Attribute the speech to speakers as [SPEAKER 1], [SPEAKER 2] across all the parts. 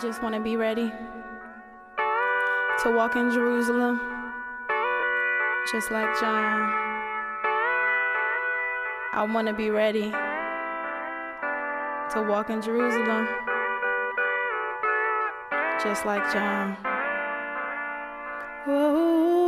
[SPEAKER 1] just want to be ready to walk in Jerusalem, just like John. I want to be ready to walk in Jerusalem, just like John. Whoa.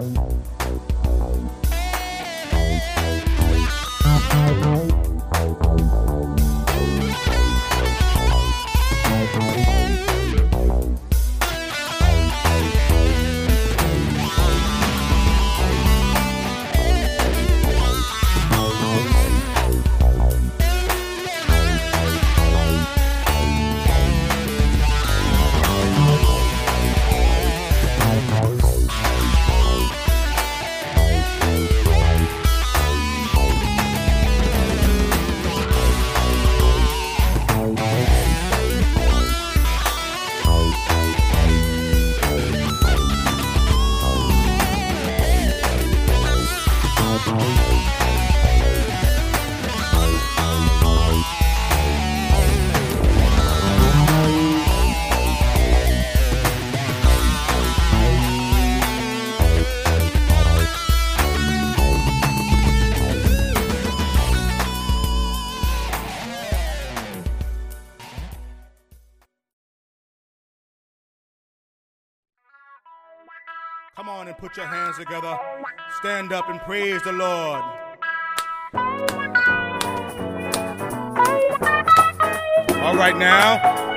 [SPEAKER 2] Come put your hands together. Stand up and praise the Lord. All right now.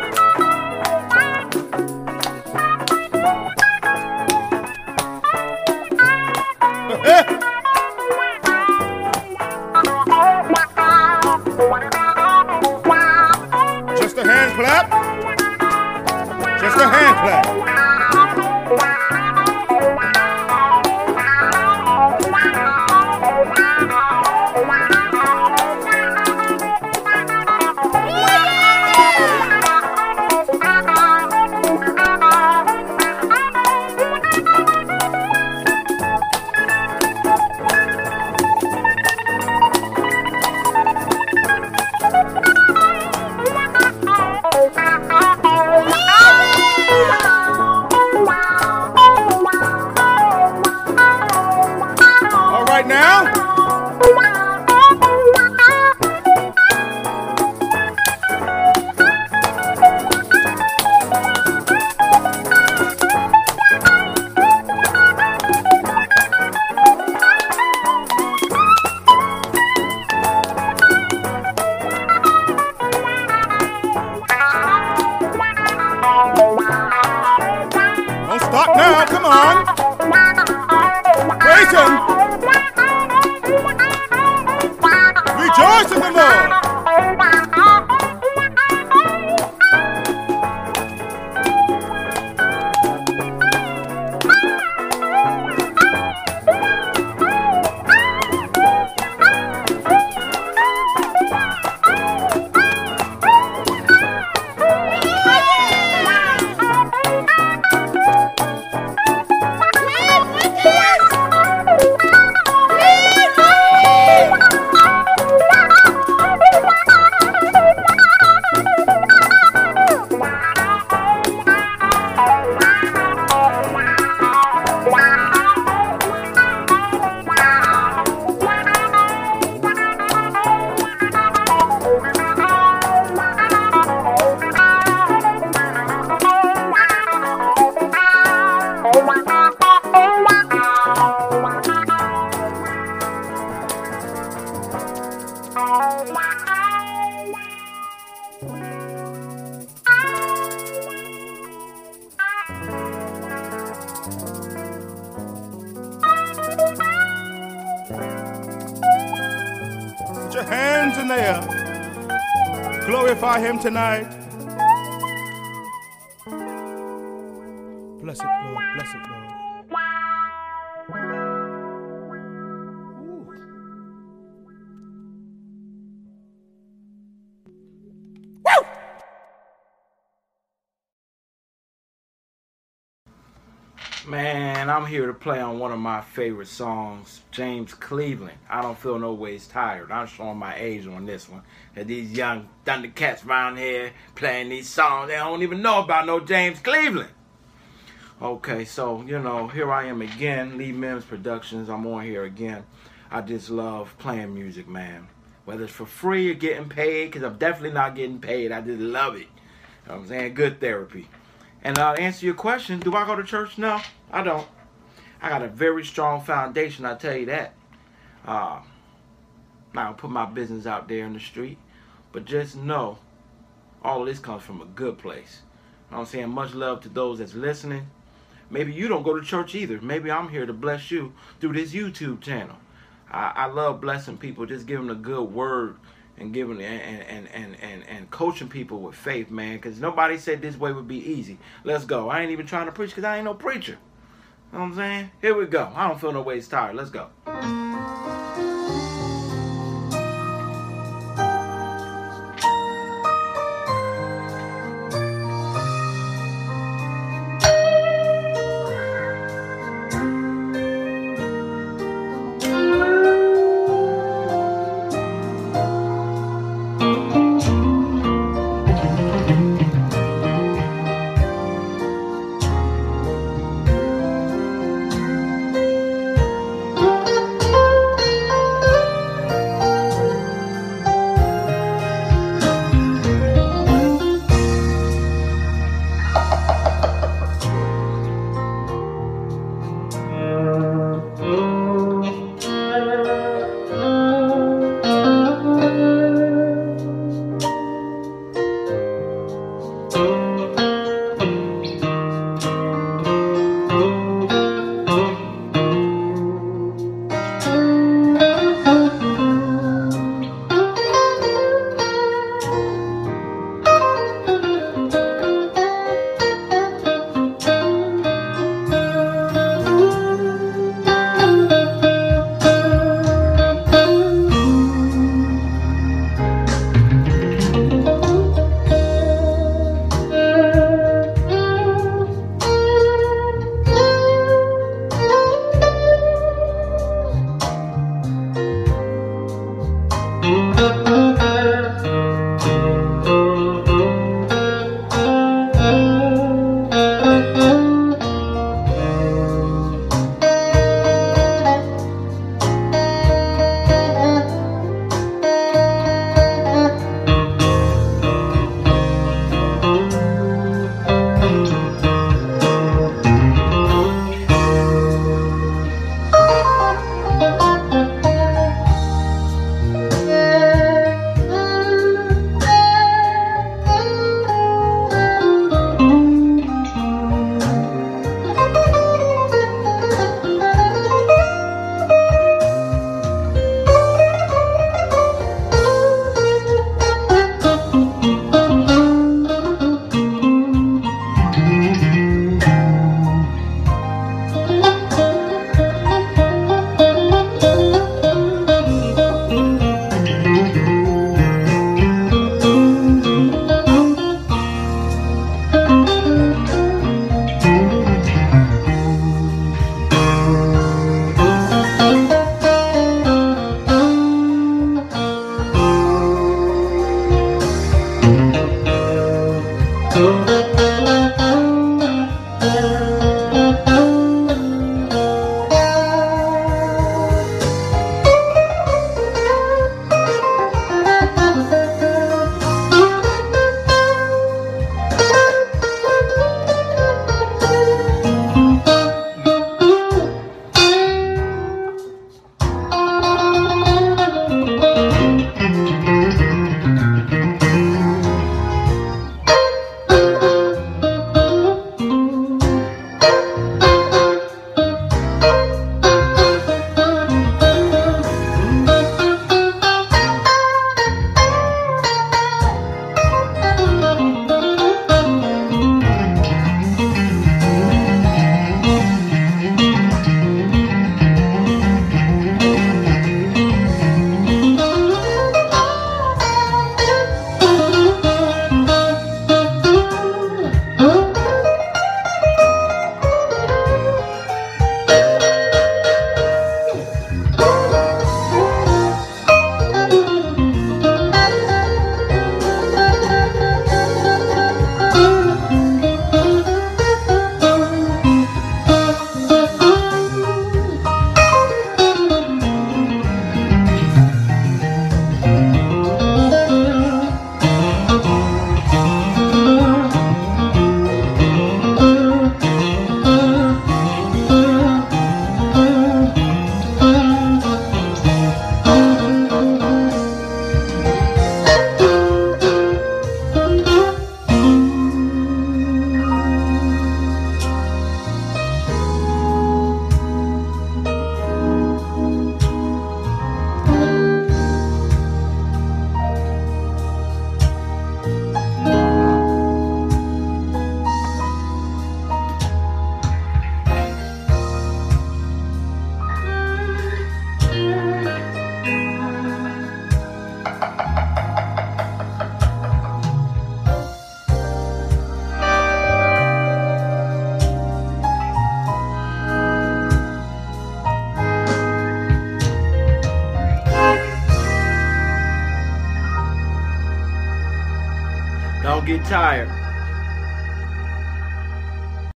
[SPEAKER 2] Tonight.
[SPEAKER 3] Here to play on one of my favorite songs, James Cleveland. I don't feel no ways tired. I'm showing my age on this one. And these young Thundercats around here playing these songs, they don't even know about no James Cleveland. Okay, so, you know, here I am again, Lee Mims Productions. I'm on here again. I just love playing music, man. Whether it's for free or getting paid, because I'm definitely not getting paid. I just love it. You know I'm saying? Good therapy. And uh, answer your question, do I go to church? No, I don't. I got a very strong foundation, I tell you that. Uh, not gonna put my business out there in the street, but just know all this comes from a good place. You know I'm saying? Much love to those that's listening. Maybe you don't go to church either. Maybe I'm here to bless you through this YouTube channel. I, I love blessing people, just giving a good word and giving and and and and, and coaching people with faith, man. Because nobody said this way would be easy. Let's go. I ain't even trying to preach because I ain't no preacher. You know what I'm saying? Here we go. I don't feel no ways tired. Let's go.